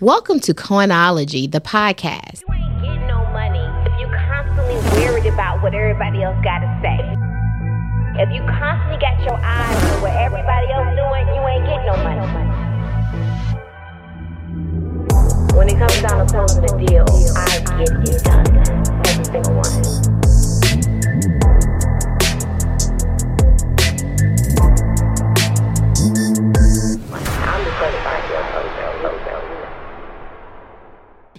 Welcome to Coinology, the podcast. You ain't getting no money if you constantly worried about what everybody else got to say. If you constantly got your eyes on what everybody else doing, you ain't getting no money. When it comes down to closing a deal, I get it done. Every single one.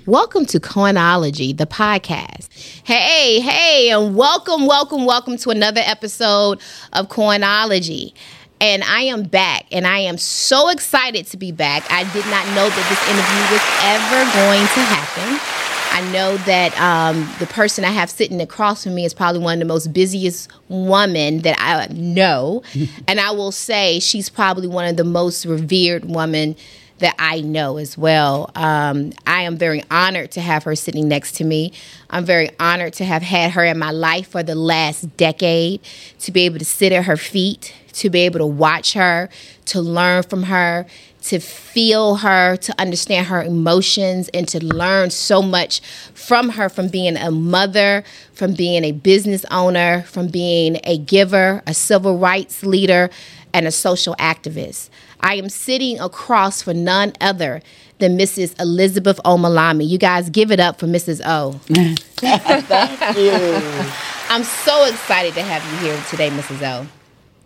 Welcome to Coinology, the podcast. Hey, hey, and welcome, welcome, welcome to another episode of Coinology. And I am back, and I am so excited to be back. I did not know that this interview was ever going to happen. I know that um, the person I have sitting across from me is probably one of the most busiest women that I know, and I will say she's probably one of the most revered women that I know as well. Um, I am very honored to have her sitting next to me. I'm very honored to have had her in my life for the last decade, to be able to sit at her feet, to be able to watch her, to learn from her, to feel her, to understand her emotions, and to learn so much from her from being a mother, from being a business owner, from being a giver, a civil rights leader, and a social activist. I am sitting across for none other than Mrs. Elizabeth Omilami. You guys give it up for Mrs. O. I'm so excited to have you here today, Mrs. O.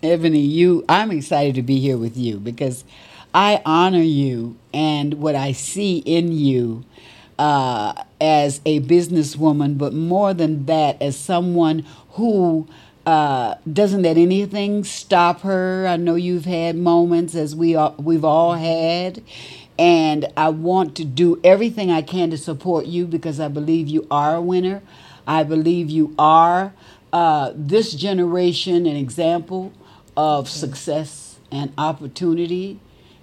Ebony, you I'm excited to be here with you because I honor you and what I see in you uh, as a businesswoman, but more than that, as someone who uh, doesn't let anything stop her. I know you've had moments, as we all, we've all had, and I want to do everything I can to support you because I believe you are a winner. I believe you are uh, this generation an example of success and opportunity,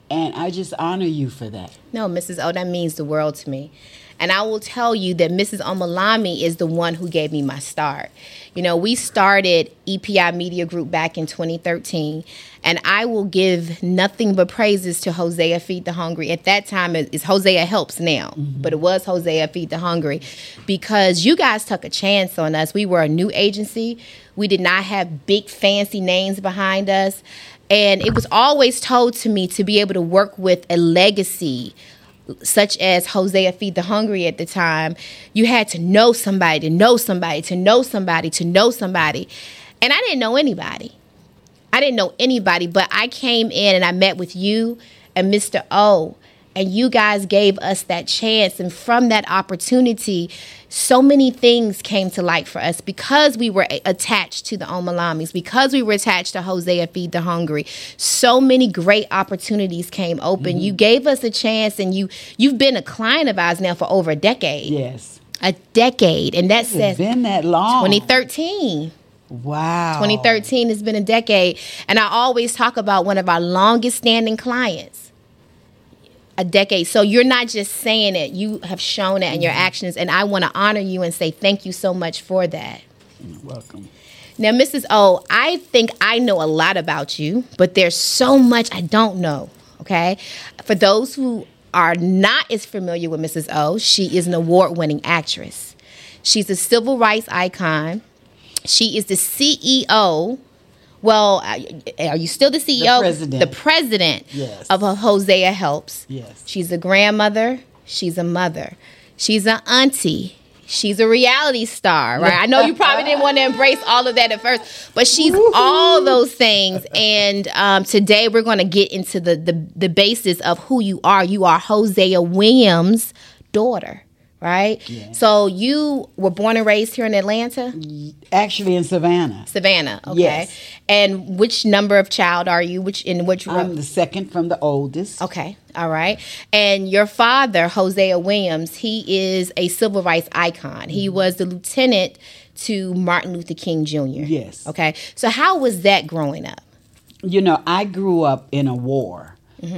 and I just honor you for that. No, Mrs. O, that means the world to me. And I will tell you that Mrs. Omilami is the one who gave me my start. You know, we started EPI Media Group back in 2013, and I will give nothing but praises to Hosea Feed the Hungry. At that time, it's Hosea Helps now, mm-hmm. but it was Hosea Feed the Hungry because you guys took a chance on us. We were a new agency, we did not have big, fancy names behind us. And it was always told to me to be able to work with a legacy such as Hosea Feed the Hungry at the time, you had to know somebody, to know somebody, to know somebody, to know somebody. And I didn't know anybody. I didn't know anybody, but I came in and I met with you and Mr. O. And you guys gave us that chance. And from that opportunity, so many things came to light for us because we were attached to the Omilamis, because we were attached to Hosea Feed the Hungry. So many great opportunities came open. Mm-hmm. You gave us a chance, and you you've been a client of ours now for over a decade. Yes, A decade, and that says been that long. 2013. Wow, 2013 has been a decade. And I always talk about one of our longest standing clients. A decade. So you're not just saying it, you have shown it in your mm-hmm. actions. And I want to honor you and say thank you so much for that. You're Welcome. Now, Mrs. O, I think I know a lot about you, but there's so much I don't know. Okay. For those who are not as familiar with Mrs. O, she is an award winning actress. She's a civil rights icon. She is the CEO. Well, are you still the CEO? president. The president Yes. of Hosea Helps. Yes. She's a grandmother. She's a mother. She's an auntie. She's a reality star, right? I know you probably didn't want to embrace all of that at first, but she's all those things. And um, today we're going to get into the, the the basis of who you are. You are Hosea Williams' daughter, right? So you were born and raised here in Atlanta, Actually, in Savannah, Savannah. Okay. Yes. And which number of child are you? Which in which room? I'm the second from the oldest. Okay. All right. And your father, Hosea Williams, he is a civil rights icon. He Mm-hmm. was the lieutenant to Martin Luther King Jr. Yes. Okay. So how was that growing up? You know, I grew up in a war,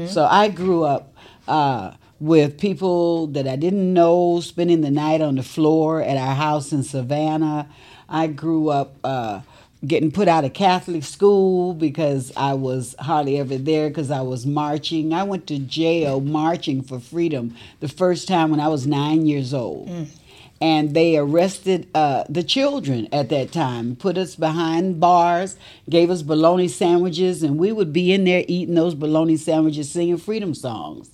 so I grew up uh, with people that I didn't know, spending the night on the floor at our house in Savannah. I grew up uh, getting put out of Catholic school because I was hardly ever there because I was marching. I went to jail marching for freedom the first time when I was nine years old. And they arrested uh, the children at that time, put us behind bars, gave us bologna sandwiches, and we would be in there eating those bologna sandwiches, singing freedom songs.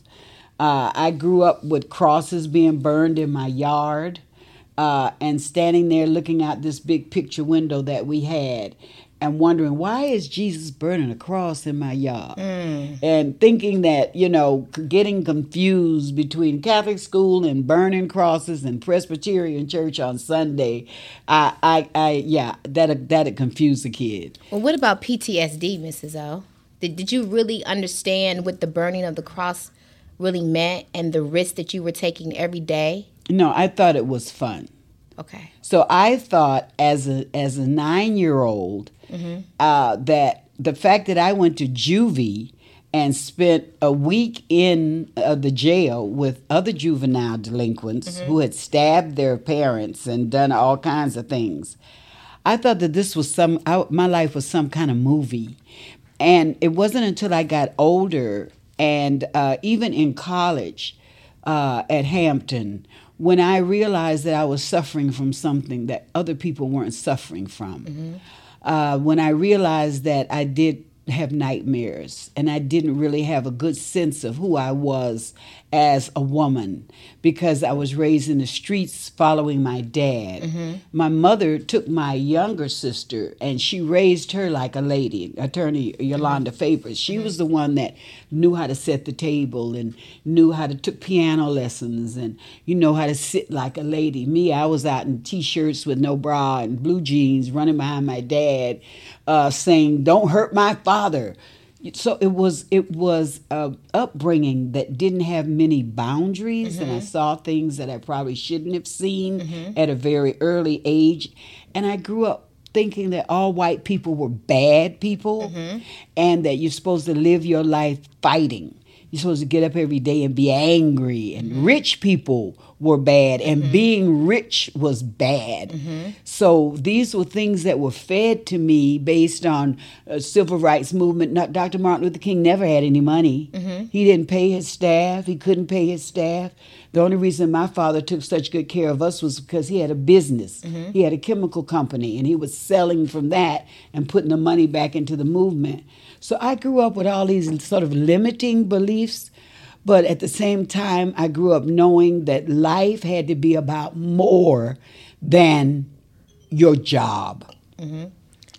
Uh, I grew up with crosses being burned in my yard uh, and standing there looking out this big picture window that we had and wondering why is jesus burning a cross in my yard and thinking that you know getting confused between catholic school and burning crosses and presbyterian church on sunday i i, I yeah that that'd confuse a kid Well, what about PTSD, Mrs. O? Did, did you really understand what the burning of the cross really meant and the risk that you were taking every day? no i thought it was fun Okay. So I thought, as a as a nine year old, uh, that the fact that I went to juvie and spent a week in uh, the jail with other juvenile delinquents who had stabbed their parents and done all kinds of things, I thought that this was some I, my life was some kind of movie, and it wasn't until I got older and uh, even in college uh, at Hampton when I realized that I was suffering from something that other people weren't suffering from. Uh, when I realized that I did have nightmares and I didn't really have a good sense of who I was as a woman because I was raised in the streets following my dad. Mm-hmm. My mother took my younger sister and she raised her like a lady, attorney Yolanda mm-hmm. Favors. She was mm-hmm. the one that knew how to set the table and knew how to took piano lessons and you know how to sit like a lady. Me, I was out in t-shirts with no bra and blue jeans running behind my dad uh, saying, "Don't hurt my father." So it was it was a upbringing that didn't have many boundaries, and I mm-hmm. saw things that I probably shouldn't have seen mm-hmm. at a very early age, and I grew up thinking that all white people were bad people, mm-hmm. and that you're supposed to live your life fighting. You're supposed to get up every day and be angry, and mm-hmm. rich people were bad, and mm-hmm. being rich was bad. Mm-hmm. So these were things that were fed to me based on uh, civil rights movement. Not, Dr. Martin Luther King never had any money. He didn't pay his staff. He couldn't pay his staff. The only reason my father took such good care of us was because he had a business. He had a chemical company, and he was selling from that and putting the money back into the movement. So I grew up with all these sort of limiting beliefs. But at the same time, I grew up knowing that life had to be about more than your job. Mm-hmm.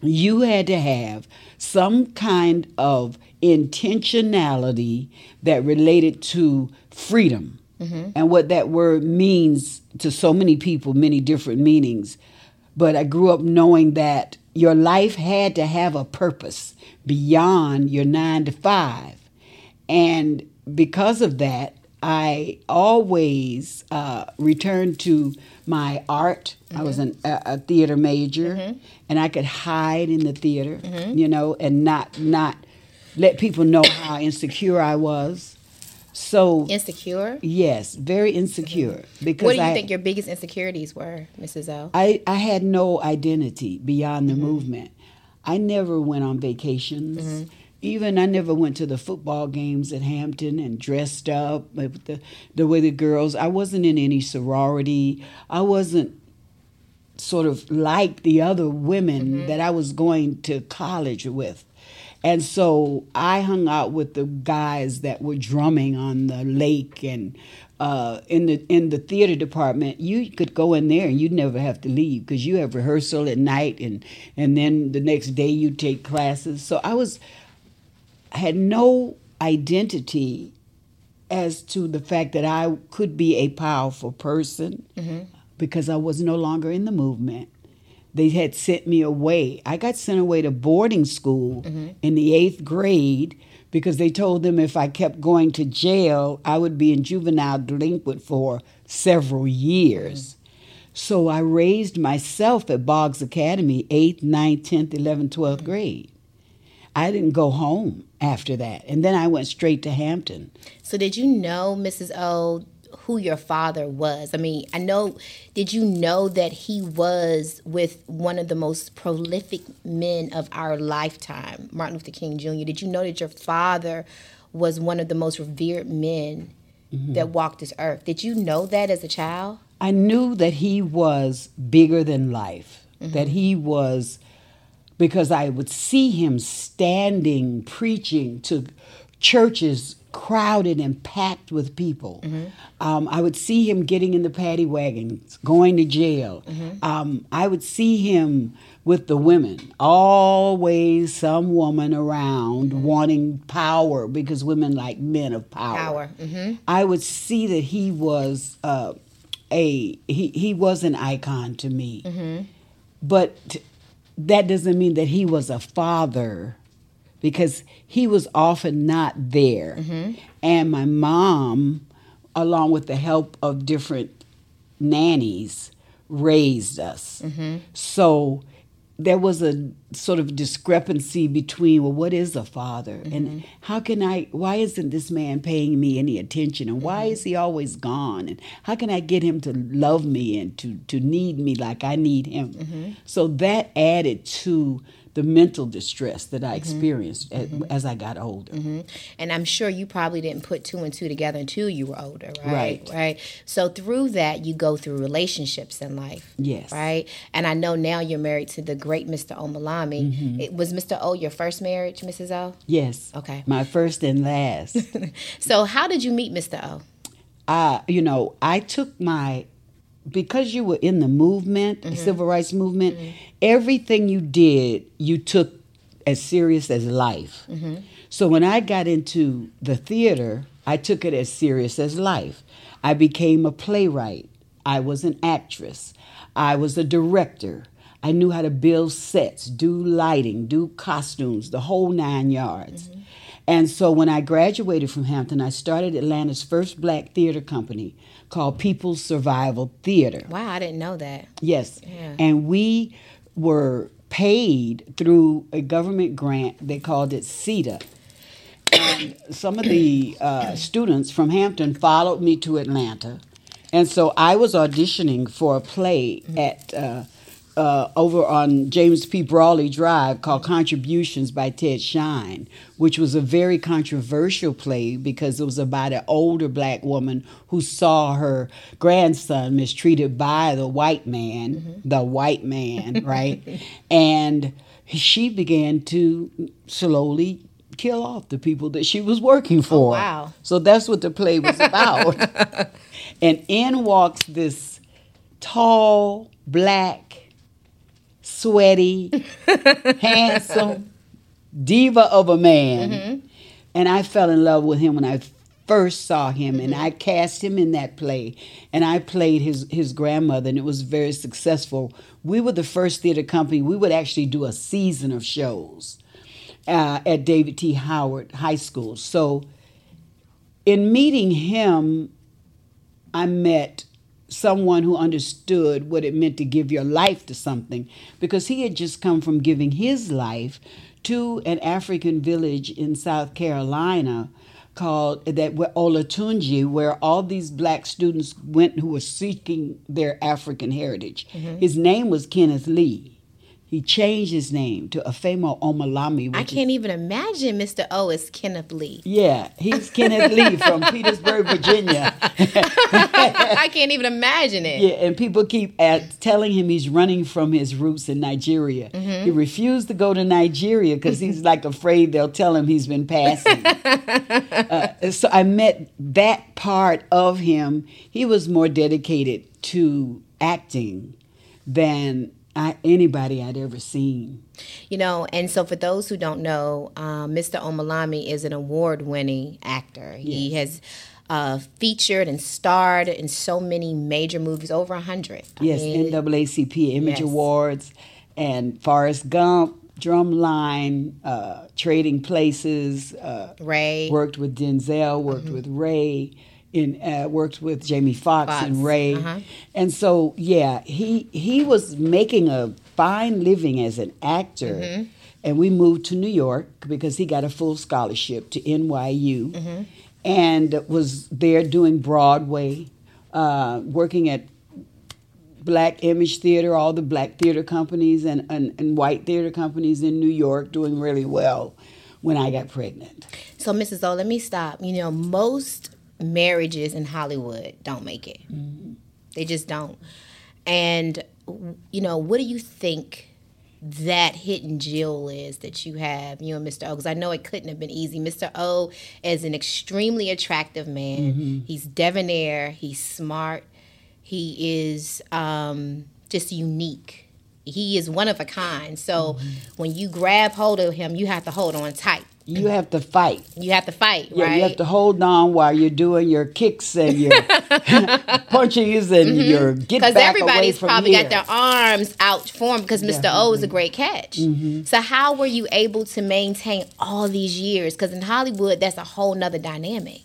You had to have some kind of intentionality that related to freedom. Mm-hmm. And what that word means to so many people, many different meanings. But I grew up knowing that your life had to have a purpose beyond your nine to five. And because of that, I always uh, returned to my art. I was mm-hmm. an, a, a theater major, mm-hmm. and I could hide in the theater, mm-hmm. you know, and not not let people know how insecure I was. So Insecure? yes, very insecure because What do you I, think your biggest insecurities were, Mrs. O? I, I had no identity beyond the movement. I never went on vacations. Mm-hmm. Even I never went to the football games at Hampton and dressed up with the, the way the girls. I wasn't in any sorority. I wasn't sort of like the other women mm-hmm. that I was going to college with. And so I hung out with the guys that were drumming on the lake and uh, in the in the theater department. You could go in there and you'd never have to leave because you have rehearsal at night and and then the next day you take classes. So I was I had no identity as to the fact that I could be a powerful person because I was no longer in the movement. They had sent me away. I got sent away to boarding school in the eighth grade because they told them if I kept going to jail, I would be in juvenile delinquent for several years. So I raised myself at Boggs Academy, 8th, 9th, 10th, 11th, 12th grade. I didn't go home after that. And then I went straight to Hampton. So did you know, Mrs. O, who your father was. I mean, I know, did you know that he was with one of the most prolific men of our lifetime, Martin Luther King Jr.? Did you know that your father was one of the most revered men mm-hmm. that walked this earth? Did you know that as a child? I knew that he was bigger than life, that mm-hmm. he was, because I would see him standing preaching to churches crowded and packed with people. Um, I would see him getting in the paddy wagons, going to jail. Um, I would see him with the women, always some woman around wanting power because women like men of power. Power, mhm. I would see that he was uh, a he he was an icon to me, but that doesn't mean that he was a father because he was often not there. Mm-hmm. And my mom, along with the help of different nannies, raised us. Mm-hmm. So there was a sort of discrepancy between well what is a father? Mm-hmm. And how can i why isn't this man paying me any attention? And why is he always gone? And how can i get him to love me and to to need me like i need him? So that added to the mental distress that i mm-hmm. experienced a- mm-hmm. as, i got older mm-hmm. And I'm sure you probably didn't put two and two together until you were older, right? Right. Right. So through that, you go through relationships in life. Yes. Right. And I know now you're married to the great Mr. Omilami. It, was Mr. O your first marriage, Mrs. O? yes Okay. my first and last So how did you meet Mr. O? I, you know, I took my because you were in the movement, the mm-hmm. civil rights movement. Mm-hmm. Everything you did, you took as serious as life. Mm-hmm. So when I got into the theater, I took it as serious as life. I became a playwright. I was an actress. I was a director. I knew how to build sets, do lighting, do costumes, the whole nine yards. And so when I graduated from Hampton, I started Atlanta's first black theater company called People's Survival Theater. Wow, I didn't know that. Yes. Yeah. And we were paid through a government grant. They called it CETA. And some of the uh, students from Hampton followed me to Atlanta. And so I was auditioning for a play at uh, uh, over on James P. Brawley Drive called Contributions by Ted Shine, which was a very controversial play because it was about an older black woman who saw her grandson mistreated by the white man, the white man, right? And she began to slowly kill off the people that she was working for. wow. So that's what the play was about. and in walks this tall, black, sweaty, handsome diva of a man. And I fell in love with him when I first saw him and I cast him in that play and I played his his grandmother and it was very successful. We were the first theater company. We would actually do a season of shows uh, at David T. Howard High School. So in meeting him, I met someone who understood what it meant to give your life to something because he had just come from giving his life to an African village in South Carolina called that Oyotunji, where all these black students went who were seeking their African heritage. Mm-hmm. His name was Kenneth Lee. He changed his name to Afemo Omilami. I can't even imagine Mr. O is Kenneth Lee. yeah, he's Kenneth Lee from Petersburg, Virginia. I can't even imagine it. Yeah, and people keep at, telling him he's running from his roots in Nigeria. He refused to go to Nigeria because he's like afraid they'll tell him he's been passing. uh, so I met that part of him. He was more dedicated to acting than I, anybody I'd ever seen. You know, and so for those who don't know, um, Mr. Omilami is an award winning actor. He has uh, featured and starred in so many major movies, over a hundred. I Yes, mean, NAACP Image Yes. Awards and Forrest Gump, Drumline, uh, Trading Places. Uh, Ray. worked with Denzel, worked with Ray, in uh, worked with Jamie Foxx Foxx, and Ray, uh-huh. and so yeah, he he was making a fine living as an actor. Mm-hmm. And we moved to New York because he got a full scholarship to NYU. Mm-hmm. and was there doing Broadway, uh, working at Black Image Theater, all the black theater companies and, and, and white theater companies in New York, doing really well when I got pregnant. So, Mrs. O, let me stop. You know, most marriages in Hollywood don't make it. Mm-hmm. They just don't. And, you know, what do you think that hidden jewel is that you have, you and Mr. O? Because I know it couldn't have been easy. Mr. O is an extremely attractive man. Mm-hmm. He's debonair, he's smart, he is um, just unique. He is one of a kind. So mm-hmm. when you grab hold of him, you have to hold on tight. You have to fight. You have to fight, Yeah, right? you have to hold on while you're doing your kicks and your punches and mm-hmm. your get because back away everybody's from probably here. got their arms out for him because Mr. O is a great catch. Mm-hmm. So how were you able to maintain all these years? Because in Hollywood, that's a whole nother dynamic.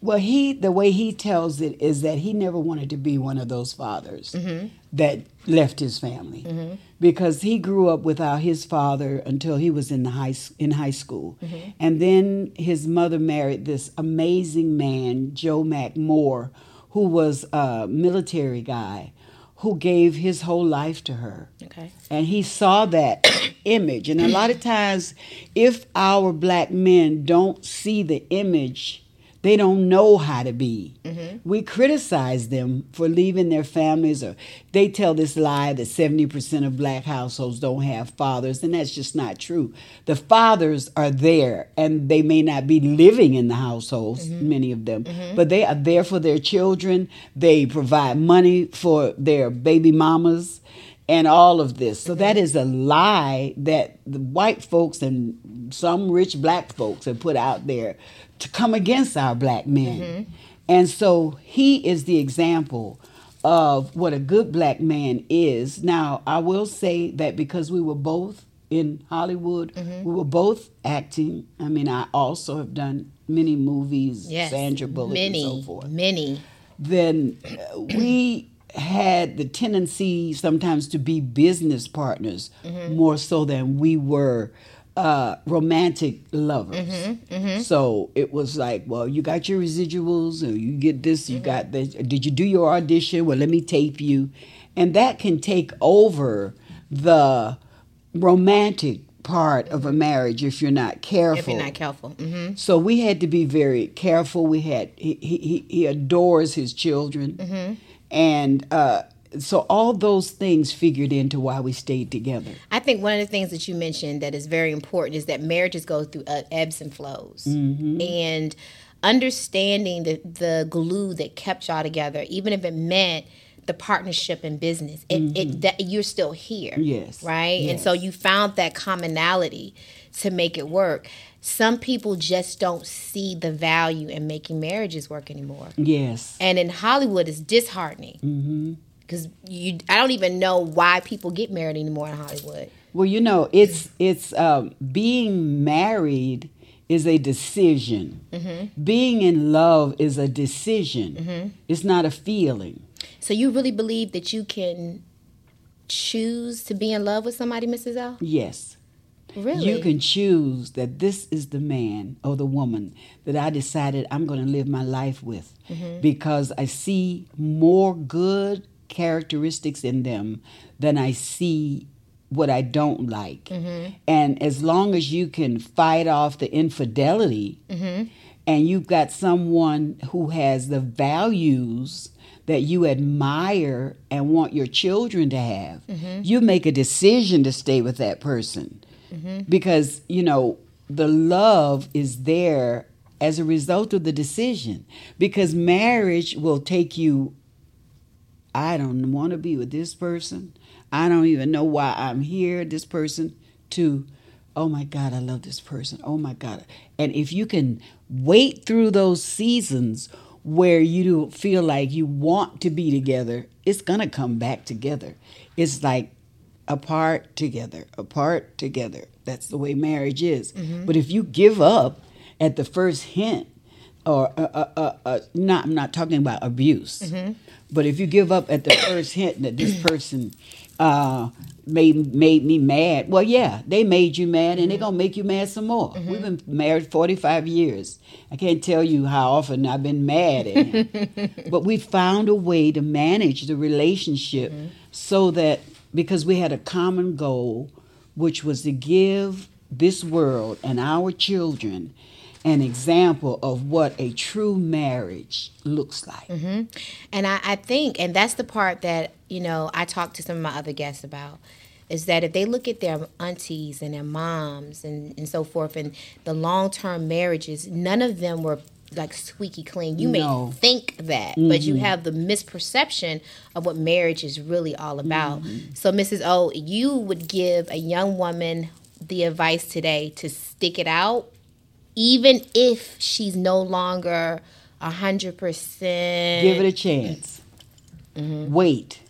Well, he the way he tells it is that he never wanted to be one of those fathers mm-hmm. that left his family mm-hmm. Because he grew up without his father until he was in the high in high school, mm-hmm. and then his mother married this amazing man, Joe McMore, who was a military guy, who gave his whole life to her. Okay. and he saw that image. And a lot of times if our black men don't see the image they don't know how to be. Mm-hmm. We criticize them for leaving their families or they tell this lie that 70% of black households don't have fathers and that's just not true. The fathers are there and they may not be living in the households mm-hmm. many of them mm-hmm. but they are there for their children. They provide money for their baby mamas and all of this. So that is a lie that the white folks and some rich black folks have put out there to come against our black men. Mm-hmm. And so he is the example of what a good black man is. Now, I will say that because we were both in Hollywood, mm-hmm. we were both acting. I mean, I also have done many movies, Yes. Sandra Bullock many, and so forth Many. then uh, we had the tendency sometimes to be business partners mm-hmm. more so than we were uh, romantic lovers. So it was like, well, you got your residuals, or you get this, you got this. Did you do your audition? Well, let me tape you, and that can take over the romantic part of a marriage if you're not careful. If you're not careful. hmm So we had to be very careful. We had he he, he adores his children, Mm-hmm. and uh, so all those things figured into why we stayed together. I think one of the things that you mentioned that is very important is that marriages go through uh, ebbs and flows, mm-hmm. and understanding the the glue that kept y'all together, even if it meant the partnership in business, it, it mm-hmm. that you're still here, Yes. right? And so you found that commonality to make it work. Some people just don't see the value in making marriages work anymore, Yes, and in Hollywood, it's disheartening. Mm-hmm. Because you, I don't even know why people get married anymore in Hollywood. Well, you know, it's it's um, being married is a decision. Mm-hmm. Being in love is a decision. It's not a feeling. So you really believe that you can choose to be in love with somebody, Mrs. L? Yes. Really? You can choose that this is the man or the woman that I decided I'm going to live my life with because I see more good characteristics in them than I see what I don't like. Mm-hmm. And as long as you can fight off the infidelity mm-hmm. and you've got someone who has the values that you admire and want your children to have, mm-hmm. you make a decision to stay with that person. Because you know the love is there as a result of the decision. Because marriage will take you i don't want to be with this person. I don't even know why i'm here this person to oh my god i love this person. Oh my god. And if you can wait through those seasons where you feel like you want to be together it's gonna come back together. It's like apart together, apart together. That's the way marriage is. Mm-hmm. But if you give up at the first hint or uh, uh, uh, uh, not, I'm not talking about abuse, Mm-hmm. but if you give up at the first hint that this person uh, made made me mad, well, yeah, they made you mad, and they're gonna make you mad some more. Mm-hmm. We've been married 45 years. I can't tell you how often I've been mad at him, but we found a way to manage the relationship so that because we had a common goal, which was to give this world and our children an example of what a true marriage looks like. Mm-hmm. And I, I think, and that's the part that, you know, I talk to some of my other guests about, is that if they look at their aunties and their moms and, and so forth and the long term marriages, none of them were like squeaky clean. You No. may think that, but you mm-hmm. have the misperception of what marriage is really all about. Mm-hmm. So, Mrs. O, you would give a young woman the advice today to stick it out, even if she's no longer a hundred percent. Give it a chance. Mm-hmm. Wait.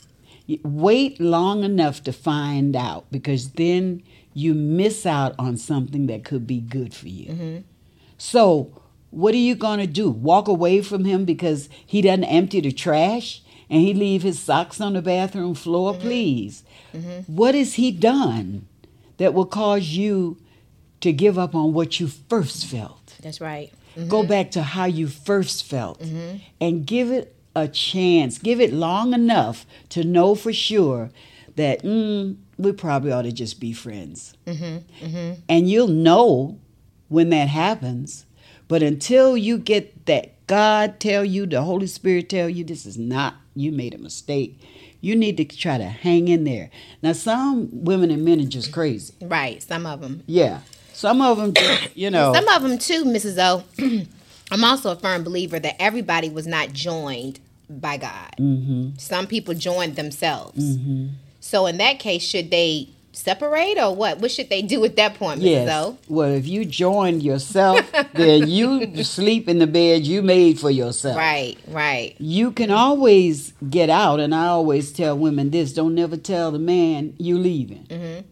Y- Wait long enough to find out because then you miss out on something that could be good for you. Mm-hmm. So, what are you going to do? Walk away from him because he doesn't empty the trash and he leave his socks on the bathroom floor? Mm-hmm. Please. What has he done that will cause you to give up on what you first felt? That's right. Go mm-hmm. back to how you first felt mm-hmm. and give it a chance. Give it long enough to know for sure that mm, we probably ought to just be friends. Mm-hmm. And you'll know when that happens. But until you get that God tell you, the Holy Spirit tell you, this is not, you made a mistake. You need to try to hang in there. Now, some women and men are just crazy. Right. Some of them. Yeah. Some of them, just, you know. Some of them too, Mrs. O. I'm also a firm believer that everybody was not joined by God. Mm-hmm. Some people joined themselves. So in that case, should they separate or what? What should they do at that point, Mrs. Yes. O? Well, if you join yourself, then you sleep in the bed you made for yourself. Right. Right. You can always get out, and I always tell women this: don't never tell the man you're leaving.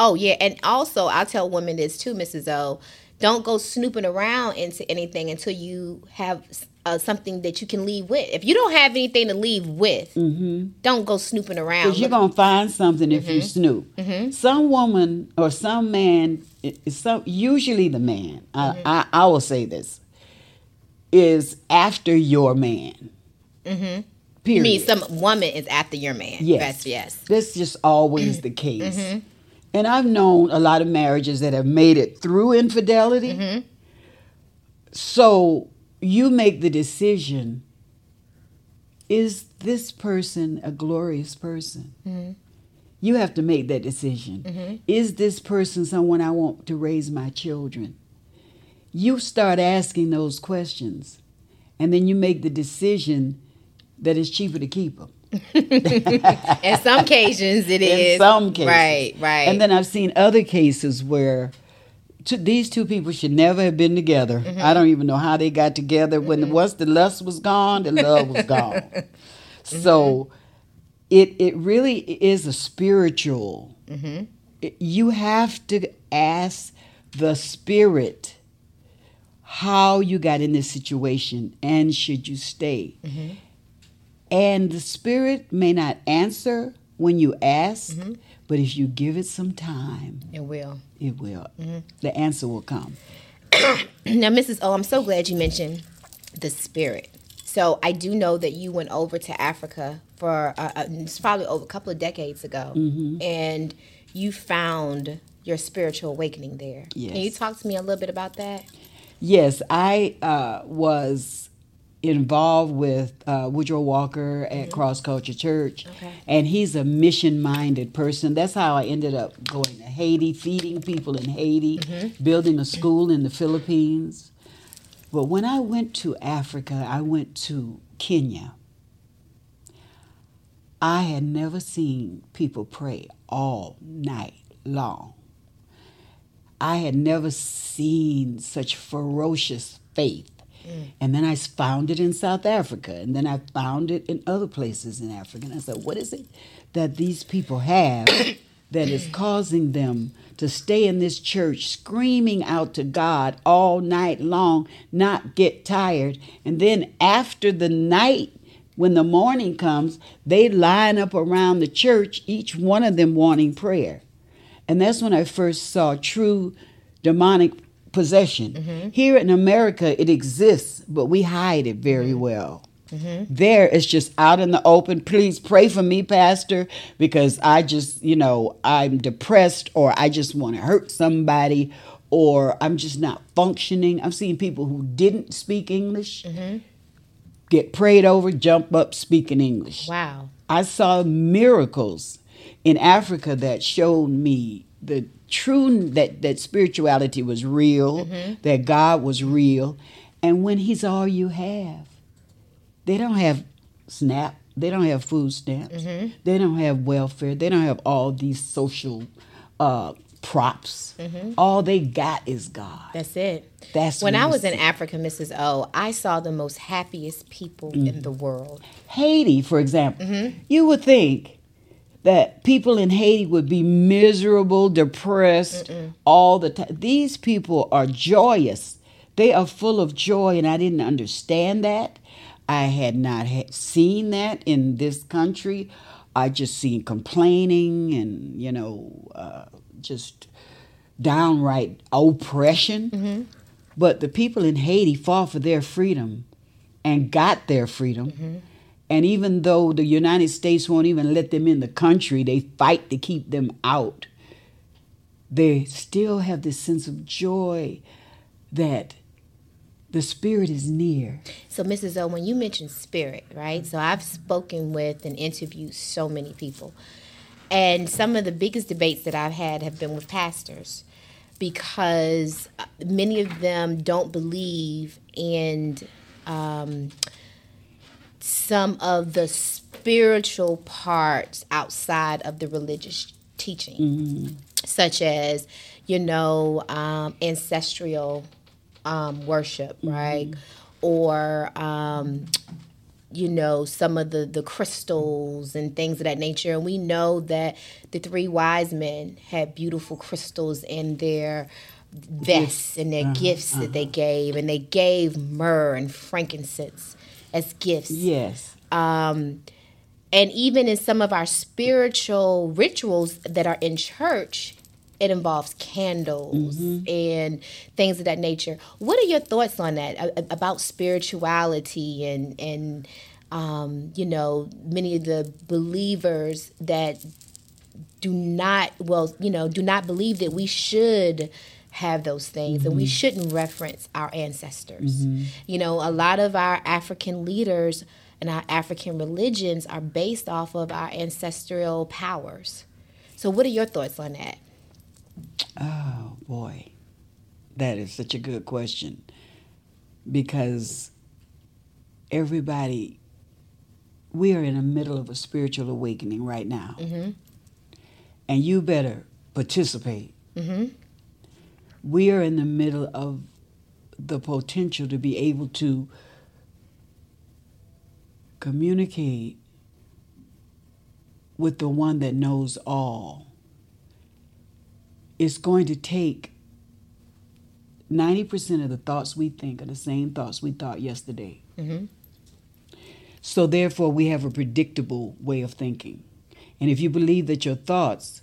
Oh yeah, and also I'll tell women this too, Mrs. O. Don't go snooping around into anything until you have uh, something that you can leave with. If you don't have anything to leave with, mm-hmm. don't go snooping around. Because you're gonna find something if you mm-hmm. snoop. Mm-hmm. Some woman or some man, i- some usually the man. I, I I will say this is after your man. Mm-hmm. Period. you mean some woman is after your man? Yes. Yes. Yes. That's just always the case. And I've known a lot of marriages that have made it through infidelity. Mm-hmm. So you make the decision is this person a glorious person? Mm-hmm. You have to make that decision. Mm-hmm. Is this person someone I want to raise my children? You start asking those questions, and then you make the decision that it's cheaper to keep them. In some occasions, it is. in some cases. Right. Right. And then I've seen other cases where these two people should never have been together. Mm-hmm. I don't even know how they got together. When once the lust was gone, the love was gone. So it it really is a spiritual. Mm-hmm. it- you have to ask the spirit how you got in this situation and should you stay. And the spirit may not answer when you ask, Mm-hmm. but if you give it some time, it will. it will. Mm-hmm. The answer will come. Now, Mrs. O, I'm so glad you mentioned the spirit. So I do know that you went over to Africa for uh, uh, it's probably over a couple of decades ago, Mm-hmm. and you found your spiritual awakening there. Yes. Can you talk to me a little bit about that? Yes, I uh, was involved with uh, Woodrow Walker at Cross Culture Church, Okay. and he's a mission-minded person. That's how I ended up going to Haiti, feeding people in Haiti, building a school in the Philippines. But when I went to Africa, I went to Kenya. I had never seen people pray all night long. I had never seen such ferocious faith. Mm. And then I found it in South Africa, and then I found it in other places in Africa. And I said, what is it that these people have that is causing them to stay in this church screaming out to God all night long, not get tired. And then after the night, when the morning comes, they line up around the church, each one of them wanting prayer. And that's when I first saw true demonic possession. Mm-hmm. Here in America, it exists, but we hide it very mm-hmm. well. Mm-hmm. There, it's just out in the open. Please pray for me, Pastor, because I just, you know, I'm depressed or I just want to hurt somebody or I'm just not functioning. I've seen people who didn't speak English mm-hmm. get prayed over, jump up speaking English. Wow. I saw miracles in Africa that showed me the true that that spirituality was real, mm-hmm. that God was real, and when He's all you have, they don't have SNAP, they don't have food stamps, mm-hmm. they don't have welfare, they don't have all these social uh, props. Mm-hmm. All they got is God. That's it. That's when I was in Africa, Mrs. O. I saw the most happiest people in the world. Haiti, for example, mm-hmm. you would think that people in Haiti would be miserable, depressed Mm-mm. all the time. These people are joyous. They are full of joy, and I didn't understand that. I had not seen that in this country. I just seen complaining and you know uh, just downright oppression. Mm-hmm. But the people in Haiti fought for their freedom and got their freedom. Mm-hmm. And even though the United States won't even let them in the country, they fight to keep them out. They still have this sense of joy that the spirit is near. So, Mrs. O, when you mentioned spirit, right? So, I've spoken with and interviewed so many people. And some of the biggest debates that I've had have been with pastors because many of them don't believe in um, some of the spiritual parts outside of the religious teaching, mm-hmm. such as, you know, um, ancestral um, worship, mm-hmm. right? Or, um, you know, some of the, the crystals and things of that nature. And we know that the three wise men had beautiful crystals in their vests and their uh-huh, gifts uh-huh. that they uh-huh. gave, and they gave myrrh and frankincense as gifts. Yes. Um, and even in some of our spiritual rituals that are in church, it involves candles mm-hmm. and things of that nature. What are your thoughts on that about spirituality and and um, you know many of the believers that do not well you know do not believe that we should have those things mm-hmm. and we mm-hmm. shouldn't reference our ancestors. Mm-hmm. You know, a lot of our African leaders and our African religions are based off of our ancestral powers. So, what are your thoughts on that? Oh, boy. That is such a good question because everybody, we are in the middle of a spiritual awakening right now. Mm-hmm. And you better participate. Mm-hmm we are in the middle of the potential to be able to communicate with the one that knows all. It's going to take 90% of the thoughts we think are the same thoughts we thought yesterday. Mm-hmm. So, therefore, we have a predictable way of thinking. And if you believe that your thoughts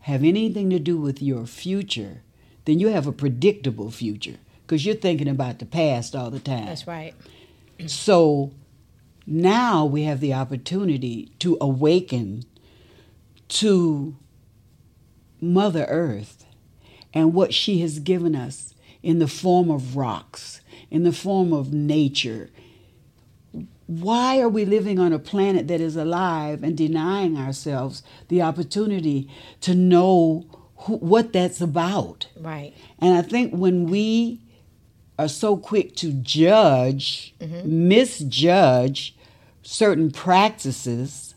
have anything to do with your future, then you have a predictable future because you're thinking about the past all the time. That's right. So now we have the opportunity to awaken to Mother Earth and what she has given us in the form of rocks, in the form of nature. Why are we living on a planet that is alive and denying ourselves the opportunity to know who, what that's about. Right. And I think when we are so quick to judge, mm-hmm. misjudge certain practices,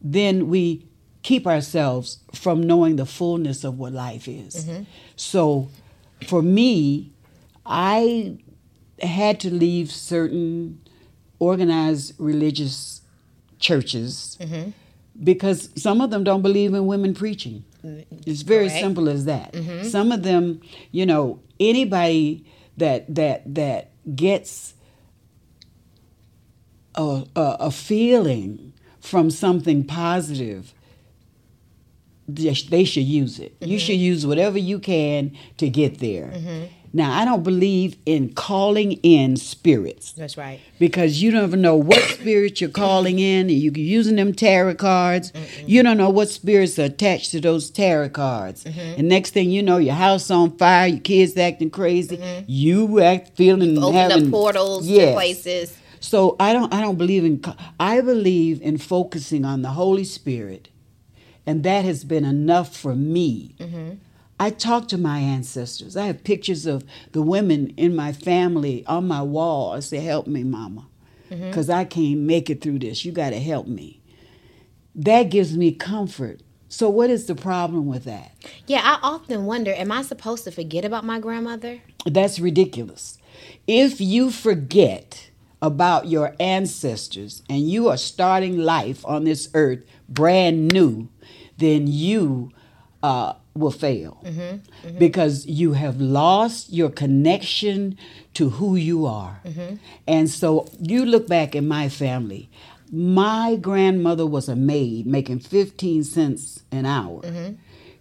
then we keep ourselves from knowing the fullness of what life is. Mm-hmm. So for me, I had to leave certain organized religious churches mm-hmm. because some of them don't believe in women preaching. It's very Correct. simple as that. Mm-hmm. Some of them, you know, anybody that that that gets a, a, a feeling from something positive, they they should use it. You mm-hmm. should use whatever you can to get there. Mm-hmm. Now, I don't believe in calling in spirits That's right. because you don't even know what spirit you're calling in. and You're using them tarot cards. You don't know what spirits are attached to those tarot cards. Mm-hmm. And next thing you know, your house on fire, your kids acting crazy. Mm-hmm. You act feeling Open having up portals to Yes. places. So I don't I don't believe in I believe in focusing on the Holy Spirit. And that has been enough for me. Mm-hmm. I talk to my ancestors. I have pictures of the women in my family on my wall. I say, "Help me, mama." Mm-hmm. Cuz I can't make it through this. You got to help me. That gives me comfort. So what is the problem with that? Yeah, I often wonder, am I supposed to forget about my grandmother? That's ridiculous. If you forget about your ancestors and you are starting life on this earth brand new, then you uh, will fail because you have lost your connection to who you are. And so you look back in my family. My grandmother was a maid making 15 cents an hour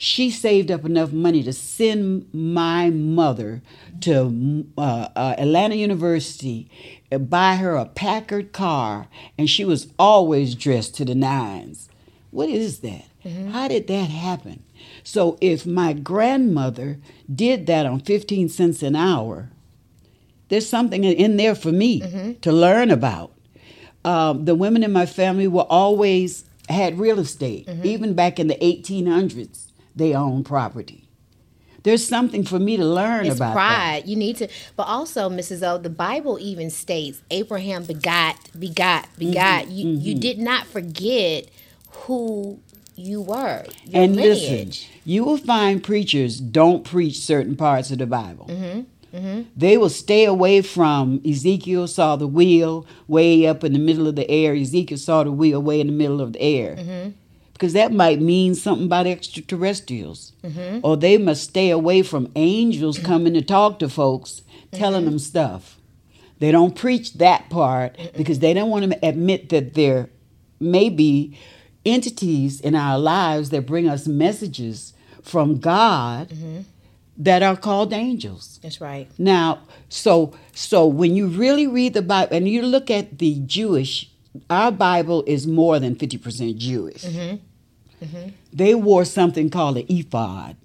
she saved up enough money to send my mother to uh, uh, Atlanta University, uh, buy her a Packard car, and she was always dressed to the nines. What is that? How did that happen? So if my grandmother did that on 15 cents an hour, there's something in there for me to learn about. Um, the women in my family were always had real estate. Even back in the 1800s, they owned property. There's something for me to learn about. It's about pride. You need to, but also, Mrs. O, the Bible even states Abraham begot, begot, begot. Mm-hmm, You you did not forget who you were. Your And lineage. listen, you will find preachers don't preach certain parts of the Bible. Mm-hmm, They will stay away from Ezekiel saw the wheel way up in the middle of the air. Ezekiel saw the wheel way in the middle of the air. Mm-hmm. Because that might mean something about extraterrestrials. Mm-hmm. Or they must stay away from angels coming to talk to folks, telling Mm-hmm. them stuff. They don't preach that part because they don't want to admit that there may be entities in our lives that bring us messages from God Mm-hmm. that are called angels. That's right. Now, so so when you really read the Bible and you look at the Jewish, our Bible is more than fifty percent Jewish. Mm-hmm. Mm-hmm. They wore something called an ephod.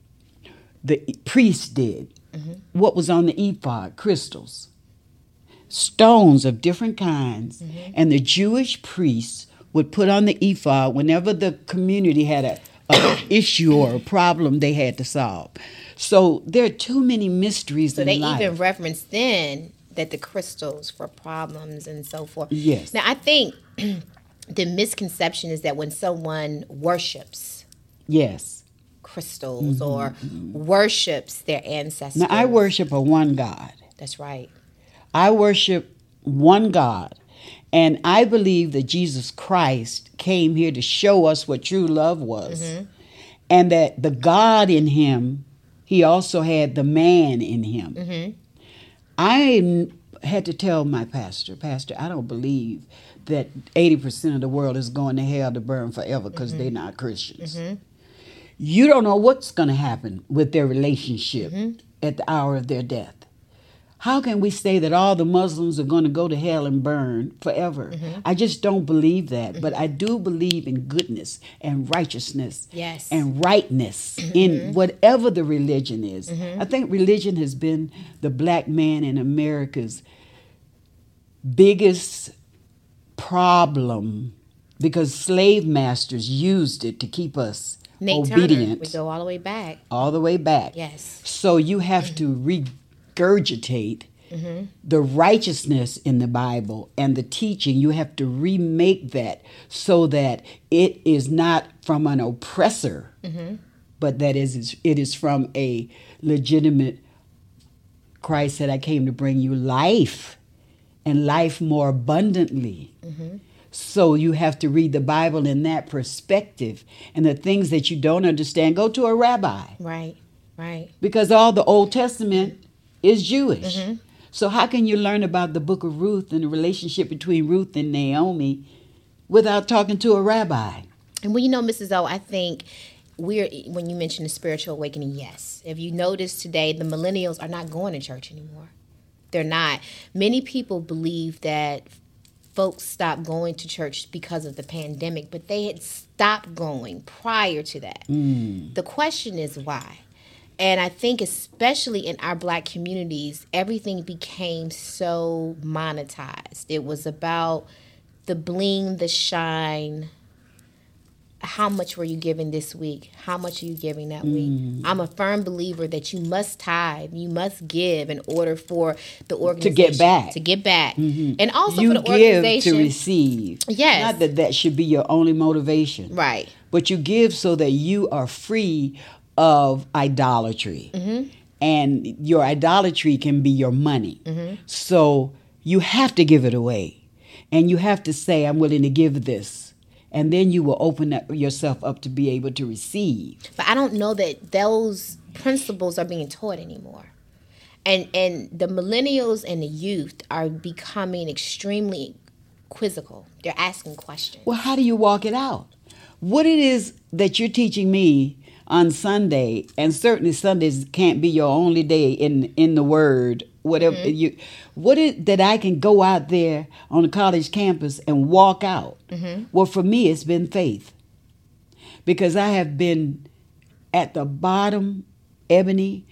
The priests did. Mm-hmm. What was on the ephod? Crystals, stones of different kinds, and the Jewish priests would put on the ephod whenever the community had a, a issue or a problem they had to solve. So there are too many mysteries So they life. even referenced then that the crystals for problems and so forth. Yes. Now I think the misconception is that when someone worships yes. crystals mm-hmm, or mm-hmm. worships their ancestors. Now I worship a one God. That's right. I worship one God. And I believe that Jesus Christ came here to show us what true love was. Mm-hmm. And that the God in him, he also had the man in him. Mm-hmm. I had to tell my pastor, Pastor, I don't believe that 80% of the world is going to hell to burn forever because they're mm-hmm. not Christians. You don't know what's going to happen with their relationship at the hour of their death. How can we say that all the Muslims are going to go to hell and burn forever? Mm-hmm. I just don't believe that. But I do believe in goodness and righteousness Yes. and rightness mm-hmm. in whatever the religion is. Mm-hmm. I think religion has been the black man in America's biggest problem because slave masters used it to keep us Nat Turner, obedient we go all the way back. all the way back. Yes. So you have to regurgitate the righteousness in the Bible and the teaching. You have to remake that so that it is not from an oppressor, but that is it is from a legitimate. Christ said, "I came to bring you life, and life more abundantly." So you have to read the Bible in that perspective. And the things that you don't understand, go to a rabbi Right. Right. because all the Old Testament is Jewish. Mm-hmm. So how can you learn about the book of Ruth and the relationship between Ruth and Naomi without talking to a rabbi? And well, you know, Mrs. O, I think we're when you mentioned the spiritual awakening, yes. If you notice today, the millennials are not going to church anymore. They're not. Many people believe that folks stopped going to church because of the pandemic, but they had stopped going prior to that. Mm. The question is why? And I think, especially in our black communities, everything became so monetized. It was about the bling, the shine, how much were you giving this week? How much are you giving that week? Mm-hmm. I'm a firm believer that you must tithe, you must give in order for the organization to get back. to get back, mm-hmm. and also you for the give organization. to receive. Yes. Not that that should be your only motivation. Right. But you give so that you are free of idolatry. Mm-hmm. And your idolatry can be your money. So you have to give it away. And you have to say, I'm willing to give this. And then you will open up yourself up to be able to receive. But I don't know that those principles are being taught anymore. And and the millennials and the youth are becoming extremely quizzical. They're asking questions. Well, how do you walk it out? What it is that you're teaching me on Sunday, and certainly Sundays can't be your only day in in the Word. Whatever mm-hmm. you, what it that I can go out there on a college campus and walk out. Mm-hmm. Well, for me, it's been faith, because I have been at the bottom, Ebony,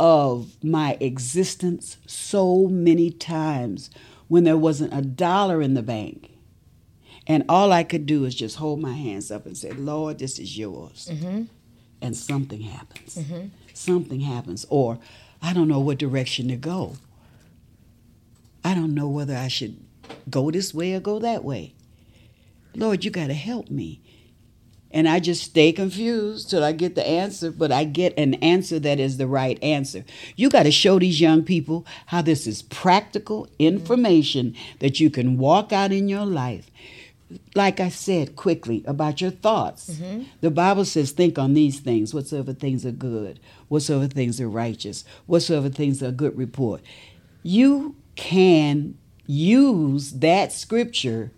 of my existence so many times when there wasn't a dollar in the bank. And all I could do is just hold my hands up and say, Lord, this is yours. Mm-hmm. And something happens. Mm-hmm. Something happens. Or I don't know what direction to go. I don't know whether I should go this way or go that way. Lord, you got to help me. And I just stay confused till I get the answer, but I get an answer that is the right answer. You got to show these young people how this is practical mm-hmm. information that you can walk out in your life. Like I said quickly about your thoughts. Mm-hmm. The Bible says, Think on these things, whatsoever things are good, whatsoever things are righteous, whatsoever things are good report. You can use that scripture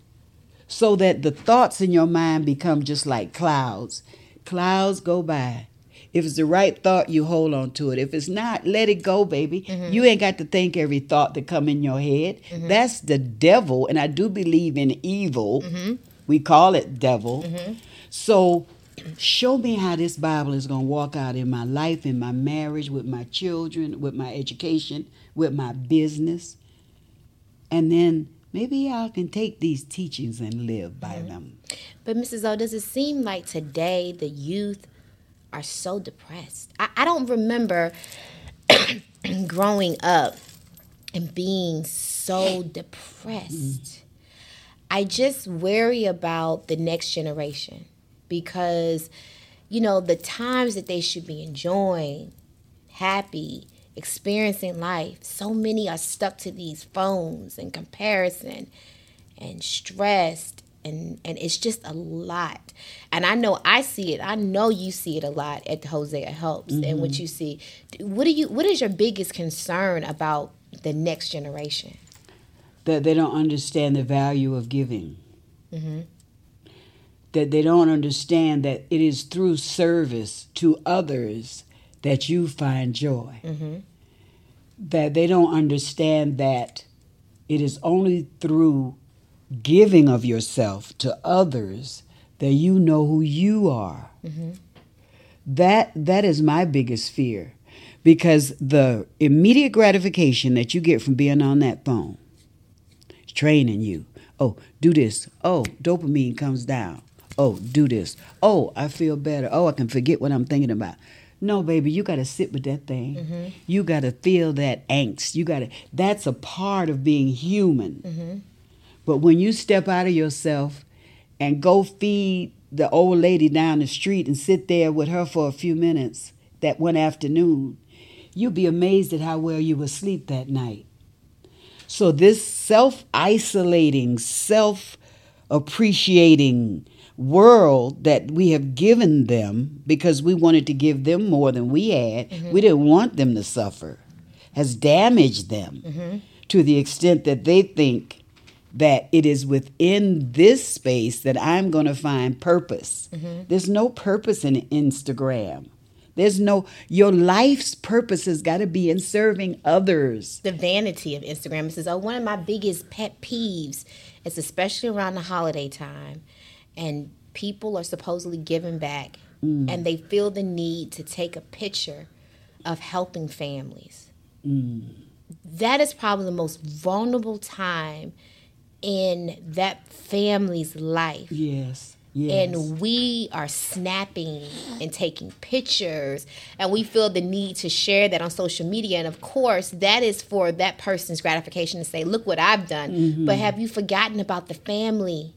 so that the thoughts in your mind become just like clouds. Clouds go by. If it's the right thought, you hold on to it. If it's not, let it go, baby. Mm-hmm. You ain't got to think every thought that come in your head. Mm-hmm. That's the devil, and I do believe in evil. Mm-hmm. We call it devil. So show me how this Bible is going to walk out in my life, in my marriage, with my children, with my education, with my business. And then maybe I can take these teachings and live by them. But Mrs. O, does it seem like today the youth are so depressed? I, I don't remember growing up and being so depressed. I just worry about the next generation because, you know, the times that they should be enjoying, happy, experiencing life, so many are stuck to these phones and comparison and stressed and and it's just a lot. And i know i see it. I know you see it a lot at hosea helps and what mm-hmm. you see. What do you what is your biggest concern about the next generation? That they don't understand the value of giving. Mm-hmm. That they don't understand that it is through service to others that you find joy. Mm-hmm. That they don't understand that it is only through giving of yourself to others that you know who you are. Mm-hmm. That that is my biggest fear because the immediate gratification that you get from being on that phone is training you. Oh, do this. Oh, dopamine comes down. Oh, do this. Oh, I feel better. Oh, I can forget what I'm thinking about. No, baby, you got to sit with that thing. Mm-hmm. You got to feel that angst. You got to that's a part of being human. Mm-hmm. But when you step out of yourself and go feed the old lady down the street and sit there with her for a few minutes that one afternoon, you'll be amazed at how well you will sleep that night. So, this self isolating, self appreciating world that we have given them because we wanted to give them more than we had. Mm-hmm. We didn't want them to suffer, has damaged them Mm-hmm. to the extent that they think that it is within this space that I'm going to find purpose. Mm-hmm. There's no purpose in Instagram. There's no, your life's purpose has got to be in serving others. the vanity of Instagram. It says, oh, one of my biggest pet peeves It's especially around the holiday time, and people are supposedly giving back, mm. and they feel the need to take a picture of helping families. Mm. That is probably the most vulnerable time in that family's life. Yes. Yes. and we are snapping and taking pictures and we feel the need to share that on social media and of course that is for that person's gratification to say look what i've done mm-hmm. but have you forgotten about the family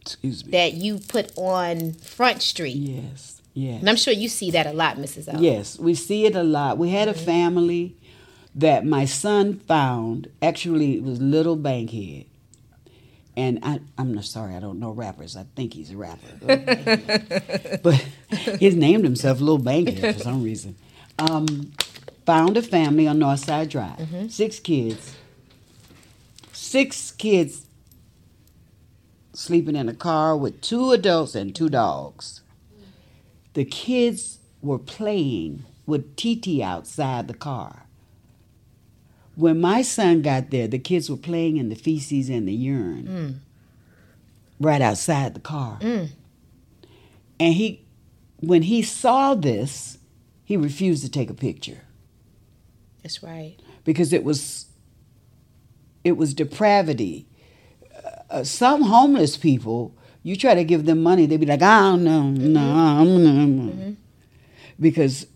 Excuse me. that you put on front street yes. Yes. and i'm sure you see that a lot mrs o Yes, we see it a lot. We had a mm-hmm. family that my son found. Actually, it was Little Bankhead. And I, I'm not sorry, I don't know rappers. I think he's a rapper. but he's named himself Little Bankhead for some reason. Um, found a family on Northside Drive, six kids. Six kids sleeping in a car with two adults and two dogs the kids were playing with TT outside the car. When my son got there, the kids were playing in the feces and the urine mm. right outside the car. Mm. And he, when he saw this, he refused to take a picture that's right because it was, it was depravity. Uh, uh some homeless people, you try to give them money, they'd be like, "I don't know, no, I'm no, mm-hmm. mm-hmm. because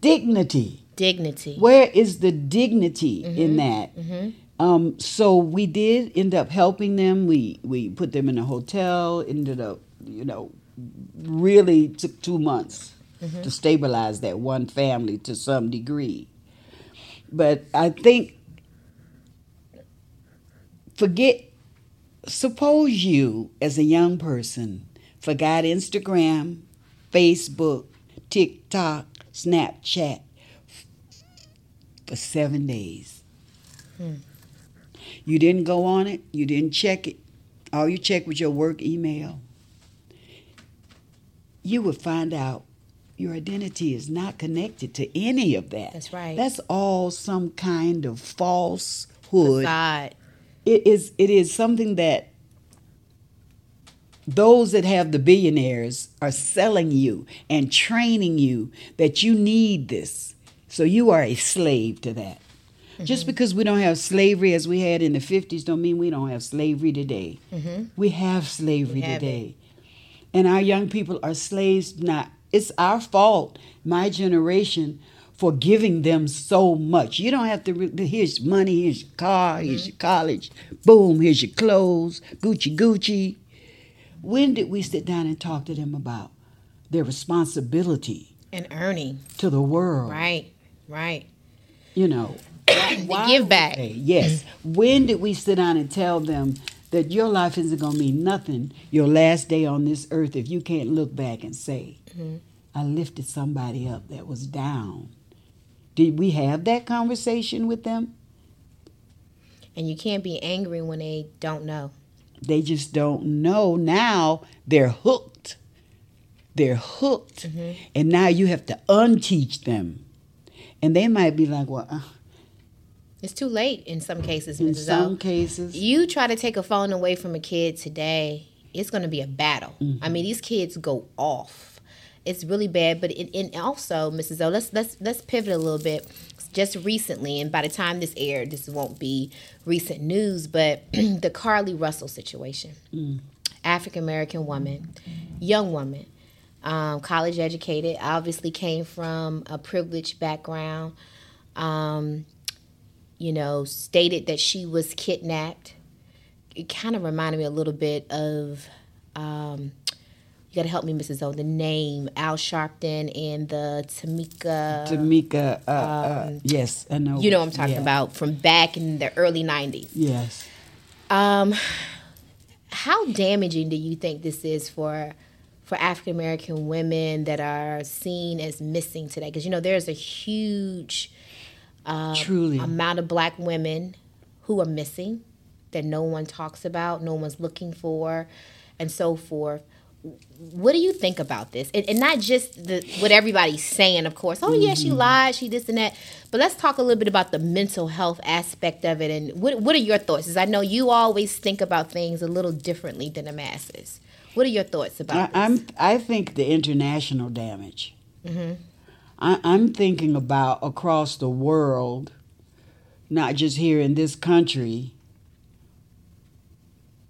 dignity. Dignity Where is the dignity in mm-hmm. that? Mm-hmm. Um, so we did end up helping them. We we put them in a hotel. Ended up, you know, really took two months mm-hmm. to stabilize that one family to some degree. But I think forget. Suppose you, as a young person, forgot Instagram, Facebook, TikTok, Snapchat for seven days. Hmm. You didn't go on it, you didn't check it. All you checked was your work email. You would find out your identity is not connected to any of that. That's right. That's all some kind of falsehood God. it is it is something that those that have the billionaires are selling you and training you that you need this so you are a slave to that. Mm-hmm. Just because we don't have slavery as we had in the 50s don't mean we don't have slavery today. Mm-hmm. We have slavery We have today. And our young people are slaves not it's our fault my generation for giving them so much. You don't have to re- here's money here's your car here's mm-hmm. your college boom here's your clothes gucci gucci. When did we sit down and talk to them about their responsibility And earning. to the world? Right. Right. you know The give back. Hey, yes. When did we sit down and tell them that your life isn't going to mean nothing your last day on this earth if you can't look back and say, mm-hmm. I lifted somebody up that was down? Did we have that conversation with them? And you can't be angry when they don't know. They just don't know. Now they're hooked. They're hooked. Mm-hmm. And now you have to unteach them. And they might be like, well, uh, It's too late in some cases, in Mrs. some O. cases. You try to take a phone away from a kid today, it's going to be a battle. Mm-hmm. I mean, these kids go off. It's really bad. But it, and also, Mrs. O, let's let's let's pivot a little bit. Just recently, and by the time this aired, this won't be recent news, but the Carlee Russell situation. Mm. African American woman, young woman, um, college educated, obviously came from a privileged background. Um, you know, stated that she was kidnapped. It kind of reminded me a little bit of, um, you got to help me, Mrs. O, the name Al Sharpton and the Tamika. Tamika, uh, uh, yes, I know. you know what I'm talking Yeah. about from back in the early 90s. Yes. Um, how damaging do you think this is for for African American women that are seen as missing today? Because you know there's a huge uh, Truly. amount of black women who are missing that no one talks about, no one's looking for, and so forth. What do you think about this? And, and not just the what everybody's saying, of course. Oh yeah, she lied, she this and that. But let's talk a little bit about the mental health aspect of it. And what what are your thoughts? Because I know you always think about things a little differently than the masses. What are your thoughts about I, this? I'm I think the international damage. Mm-hmm. I, I'm thinking about across the world, not just here in this country,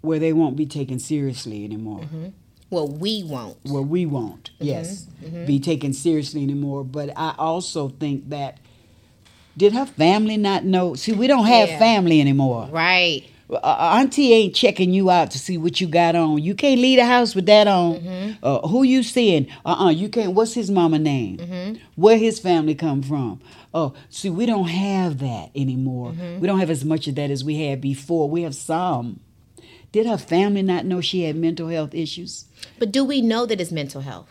where they won't be taken seriously anymore. Mm-hmm. well, we won't. Well, we won't, mm-hmm. yes, be taken seriously anymore. But I also think that did her family not know? See, we don't have Yeah. family anymore. Right. Uh, auntie ain't checking you out to see what you got on. You can't leave the house with that on. Uh, who you seeing? Uh uh you can't. What's his mama name? Where his family come from? Oh, see, we don't have that anymore. We don't have as much of that as we had before. We have some. Did her family not know she had mental health issues? But do we know that it's mental health?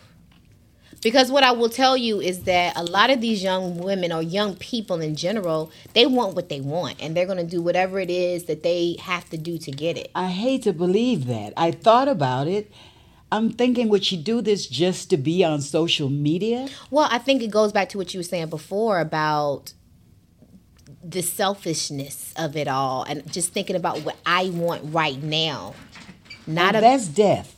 Because what I will tell you is that a lot of these young women or young people in general, they want what they want and they're going to do whatever it is that they have to do to get it. I hate to believe that. I thought about it. I'm thinking, would she do this just to be on social media? Well, I think it goes back to what you were saying before about the selfishness of it all and just thinking about what I want right now. Not And a that's death.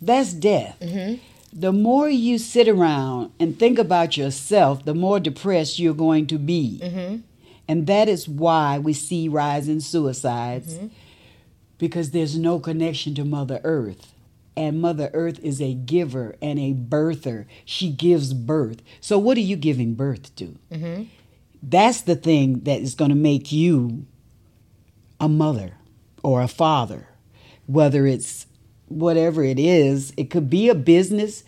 That's death. Mm-hmm. The more you sit around and think about yourself, the more depressed you're going to be. Mm-hmm. And that is why we see rising suicides mm-hmm. because there's no connection to Mother Earth. And Mother Earth is a giver and a birther. She gives birth. So, what are you giving birth to? Mm-hmm. That's the thing that is going to make you a mother or a father, whether it's whatever it is. It could be a business,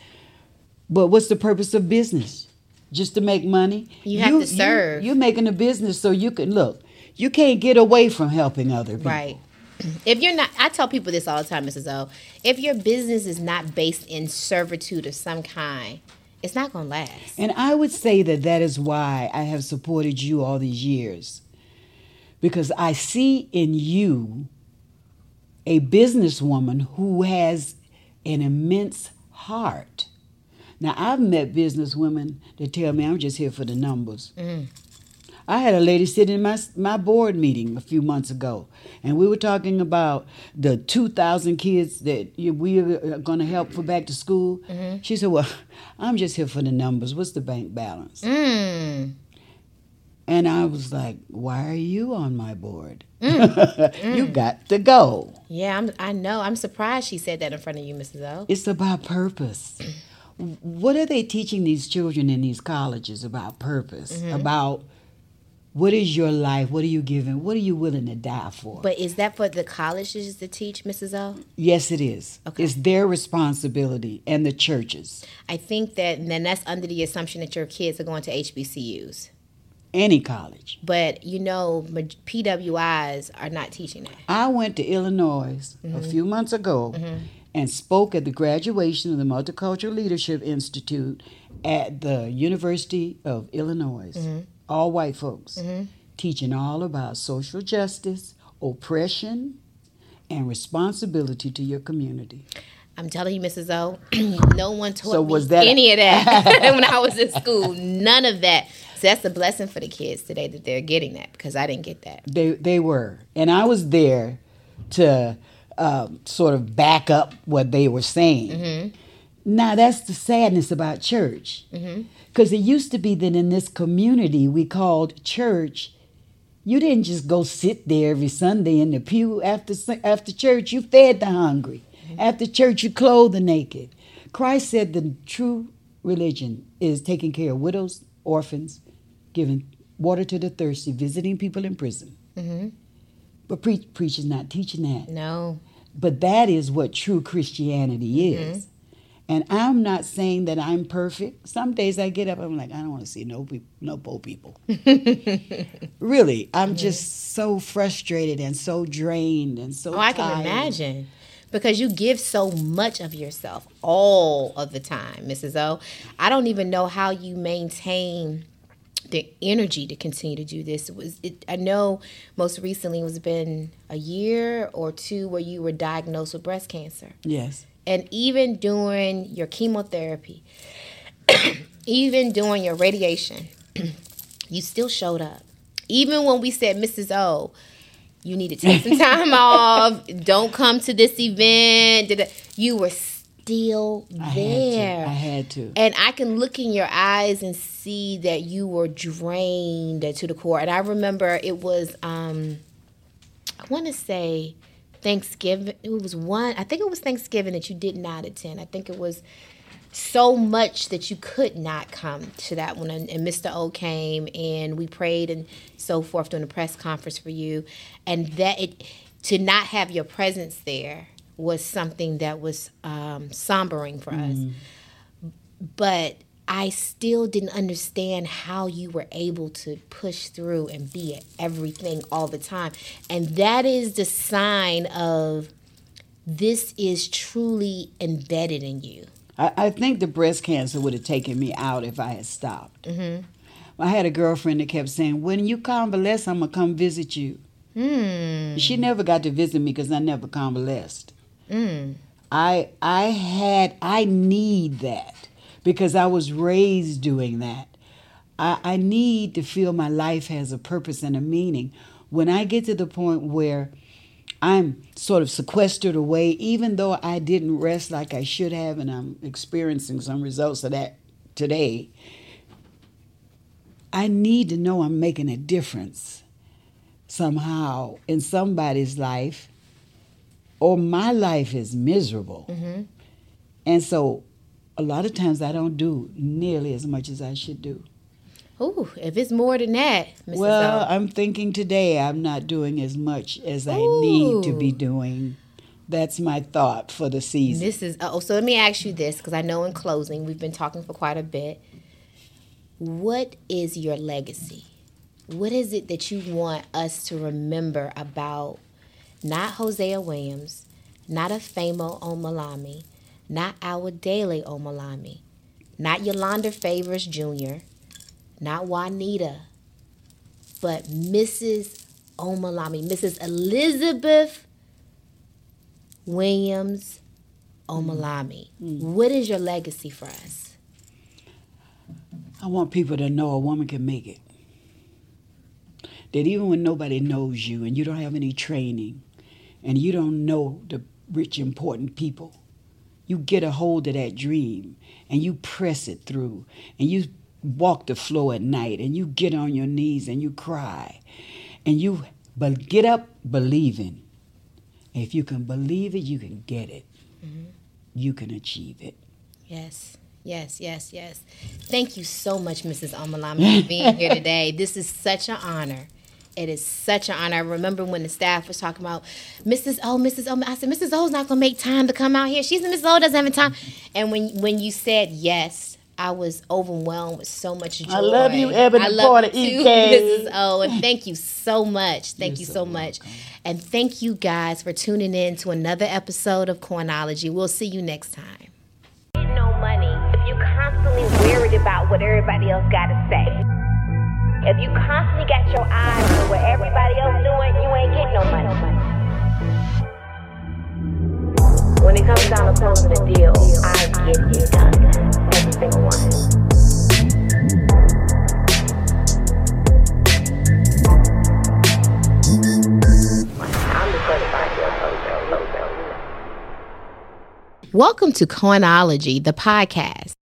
but what's the purpose of business? Just to make money? You have to serve. You, are making a business so you can look. You can't get away from helping other people. Right. If you're not, I tell people this all the time, Mrs. O. If your business is not based in servitude of some kind, it's not going to last. And I would say that that is why I have supported you all these years. Because I see in you a businesswoman who has an immense heart. Now, I've met businesswomen that tell me I'm just here for the numbers. Mm. I had a lady sitting in my, my board meeting a few months ago, and we were talking about the 2,000 kids that we are uh, going to help for back to school. Mm-hmm. She said, Well, I'm just here for the numbers. What's the bank balance? Mm. And I was like, Why are you on my board? Mm. Mm. you got to go. Yeah, I'm, I know. I'm surprised she said that in front of you, Mrs. O. It's about purpose. What are they teaching these children in these colleges about purpose? Mm-hmm. About what is your life? What are you giving? What are you willing to die for? But is that for the colleges to teach, Mrs. O? yes, it is. Okay. It's their responsibility and the churches. I think that, and then that's under the assumption that your kids are going to HBCUs. Any college. But you know, PWIs are not teaching that. I went to Illinois a mm-hmm. few months ago mm-hmm. And spoke at the graduation of the Multicultural Leadership Institute at the University of Illinois. Mm-hmm. All white folks mm-hmm. teaching all about social justice, oppression, and responsibility to your community. I'm telling you, Mrs. O, no one taught So me that- any of that when I was in school. None of that. So that's a blessing for the kids today that they're getting that because I didn't get that. They they were, and I was there to um, sort of back up what they were saying. Mm-hmm. Now that's the sadness about church, mm-hmm. because it used to be that in this community we called church. You didn't just go sit there every Sunday in the pew after after church. You fed the hungry. Mm-hmm. After church, you clothed the naked. Christ said the true religion is taking care of widows, orphans, giving water to the thirsty, visiting people in prison. But pre- preacher's not teaching that. No. But that is what true Christianity mm-hmm. is. And I'm not saying that I'm perfect. Some days I get up, I'm like, I don't want to see no peop no poor people. really, I'm just so frustrated and so drained and so. Oh, I can tired. imagine. Because you give so much of yourself all of the time, Mrs. O. I don't even know how you maintain the energy to continue to do this. It was it, I know most recently it was been a year or two where you were diagnosed with breast cancer. Yes. And even during your chemotherapy, even during your radiation, you still showed up. Even when we said, Mrs. O, you need to take some time off. Don't come to this event. You were still I there. had to. I had to. And I can look in your eyes and see that you were drained to the core. And I remember it was, um, I want to say Thanksgiving. It was one, I think it was Thanksgiving that you did not attend. I think it was so much that you could not come to that one. And, and Mr. O came and we prayed and so forth during the press conference for you. And that it, to not have your presence there was something that was um, sombering for us but I still didn't understand how you were able to push through and be at everything all the time. And that is the sign of this is truly embedded in you. I, I think the breast cancer would have taken me out if I had stopped. Mm-hmm. I had a girlfriend that kept saying, "When you convalesce, I'm gonna come visit you." She never got to visit me because I never convalesced. I I had I need that because I was raised doing that. I, I need to feel my life has a purpose and a meaning. When I get to the point where I'm sort of sequestered away, even though I didn't rest like I should have, and I'm experiencing some results of that today, I need to know I'm making a difference somehow in somebody's life, or my life is miserable. Mm-hmm. And so a lot of times I don't do nearly as much as I should do. Ooh, if it's more than that, Mrs. Well. I'm thinking today I'm not doing as much as I need to be doing. That's my thought for the season. This is oh, so. Let me ask you this, because I know in closing we've been talking for quite a bit. What is your legacy? What is it that you want us to remember about not Hosea Williams, not Afemo Omilami, not our Daily Omilami, not Yolanda Favors Jr., not Juanita, but Mrs. Omilami, Mrs. Elizabeth Williams Omilami. Mm. Mm. What is your legacy for us? I want people to know a woman can make it. That even when nobody knows you and you don't have any training and you don't know the rich, important people, you get a hold of that dream and you press it through and you walk the floor at night and you get on your knees and you cry and you but get up believing. If you can believe it, you can get it. Mm-hmm. You can achieve it. Yes, yes, yes, yes. Thank you so much, Mrs. Omilami, for being here today. This is such an honor. It is such an honor. I remember when the staff was talking about Mrs. O, Mrs. O. I said, Mrs. O's not gonna make time to come out here. She's Mrs. O doesn't have time. And when when you said yes, I was overwhelmed with so much joy. I love you, Ebony I love Porter, you too, Mrs. O. And thank you so much. Thank You're you so so much. And thank you guys for tuning in to another episode of Coinology. We'll see you next time. No money if you constantly worried about what everybody else got to say. If you constantly got your eyes on what everybody else doing, you ain't getting no money. When it comes down to closing a deal, I get it done. Every single one. The. Welcome to Coinology, the podcast.